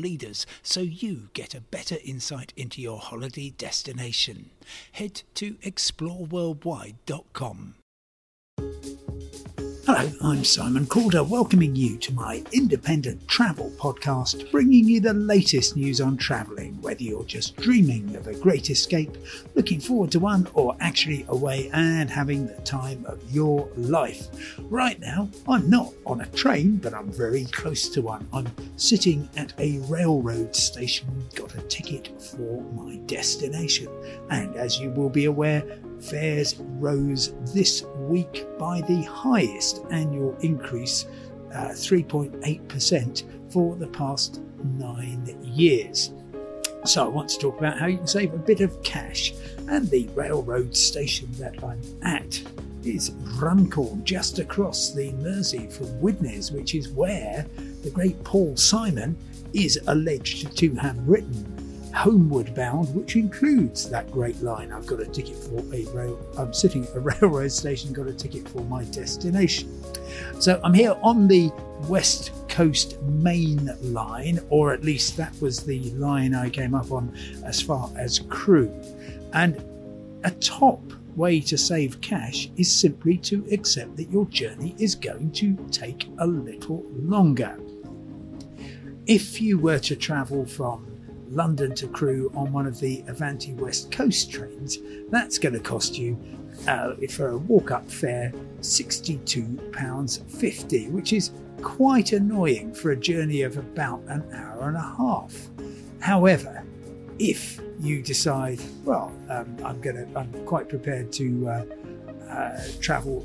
leaders so you get a better insight into your holiday destination. Head to exploreworldwide.com. Hello, I'm Simon Calder, welcoming you to my independent travel podcast, bringing you the latest news on travelling, whether you're just dreaming of a great escape, looking forward to one, or actually away and having the time of your life. Right now, I'm not on a train, but I'm very close to one. I'm sitting at a railroad station, got a ticket for my destination, and as you will be aware, fares rose this week by the highest annual increase, uh, 3.8% for the past nine years. So, I want to talk about how you can save a bit of cash. And the railroad station that I'm at is Runcorn, just across the Mersey from Widnes, which is where the great Paul Simon is alleged to have written Homeward Bound, which includes that great line. I've got a ticket for a rail. I'm sitting at a railroad station, got a ticket for my destination. So I'm here on the West Coast Main Line, or at least that was the line I came up on as far as Crewe. And a top way to save cash is simply to accept that your journey is going to take a little longer. If you were to travel from London to Crewe on one of the Avanti West Coast trains, that's going to cost you, uh, for a walk up fare, £62.50, which is quite annoying for a journey of about an hour and a half. However, if you decide, well, um, I'm going to, I'm quite prepared to uh, uh, travel,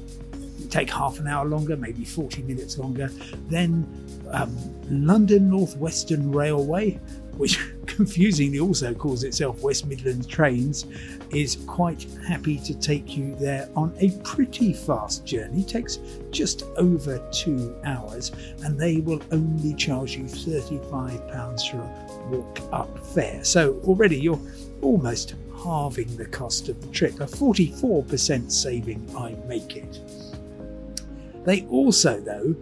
take half an hour longer, maybe 40 minutes longer, then um, London Northwestern Railway, which confusingly also calls itself West Midlands Trains, is quite happy to take you there on a pretty fast journey. It takes just over two hours, and they will only charge you £35 for a walk up fare. So already you're almost halving the cost of the trip, a 44% saving, I make it. They also, though,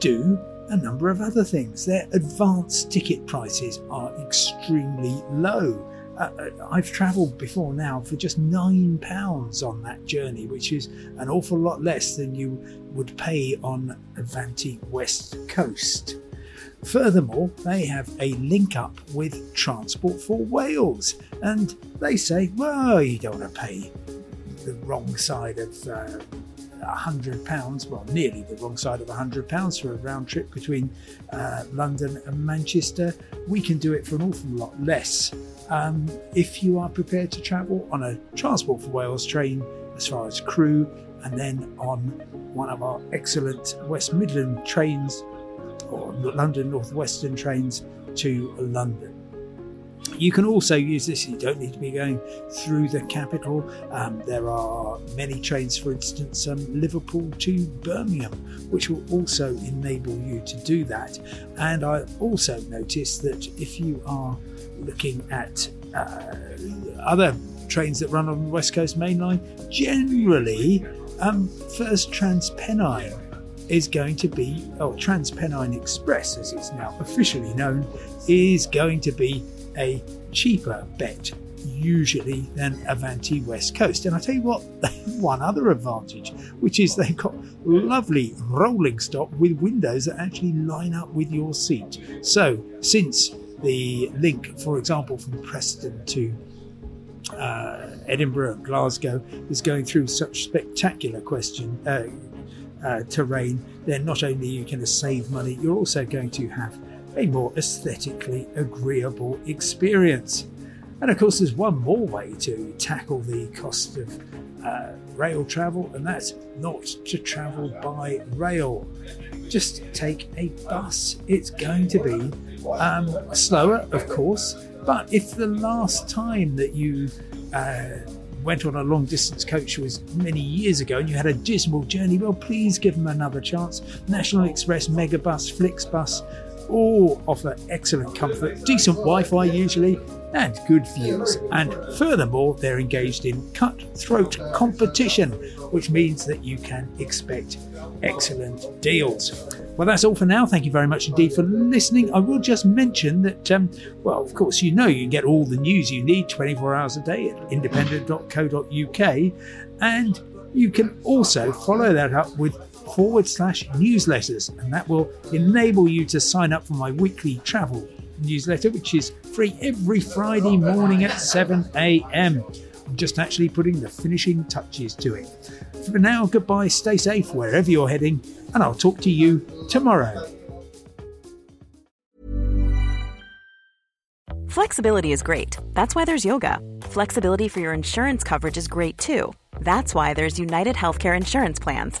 do a number of other things. Their advance ticket prices are extremely low. Uh, I've travelled before now for just nine pounds on that journey, which is an awful lot less than you would pay on Avanti West Coast. Furthermore, they have a link up with Transport for Wales, and they say, well, you don't want to pay the wrong side of uh, £100, well, nearly the wrong side of £100 for a round trip between uh, London and Manchester. We can do it for an awful lot less. Um, if you are prepared to travel on a Transport for Wales train as far as Crewe, and then on one of our excellent West Midland trains or London Northwestern trains to London. You can also use this, you don't need to be going through the capital. Um, there are many trains, for instance, um, Liverpool to Birmingham, which will also enable you to do that. And I also noticed that if you are looking at uh, other trains that run on the West Coast Main Line, generally, um, First Transpennine is going to be, oh, Transpennine Express, as it's now officially known, is going to be a cheaper bet usually than Avanti West Coast. And I tell you what, one other advantage, which is they've got lovely rolling stock with windows that actually line up with your seat. So since the link, for example, from Preston to uh, Edinburgh and Glasgow is going through such spectacular question uh, uh, terrain, then not only are you going to save money, you're also going to have a more aesthetically agreeable experience. And of course, there's one more way to tackle the cost of uh, rail travel, and that's not to travel by rail. just take a bus. It's going to be um, slower, of course, but if the last time that you uh, went on a long distance coach was many years ago and you had a dismal journey, well, please give them another chance. National Express, Megabus, Flixbus all offer excellent comfort, decent Wi Fi usually, and good views. And furthermore, they're engaged in cutthroat competition, which means that you can expect excellent deals. Well, that's all for now. Thank you very much indeed for listening. I will just mention that, um, well, of course, you know you can get all the news you need 24 hours a day at independent.co.uk. And you can also follow that up with forward slash newsletters, and that will enable you to sign up for my weekly travel newsletter, which is free every Friday morning at 7 a.m. I'm just actually putting the finishing touches to it. For now, goodbye, stay safe wherever you're heading, and I'll talk to you tomorrow. Flexibility is great. That's why there's yoga. Flexibility for your insurance coverage is great too. That's why there's United Healthcare Insurance Plans.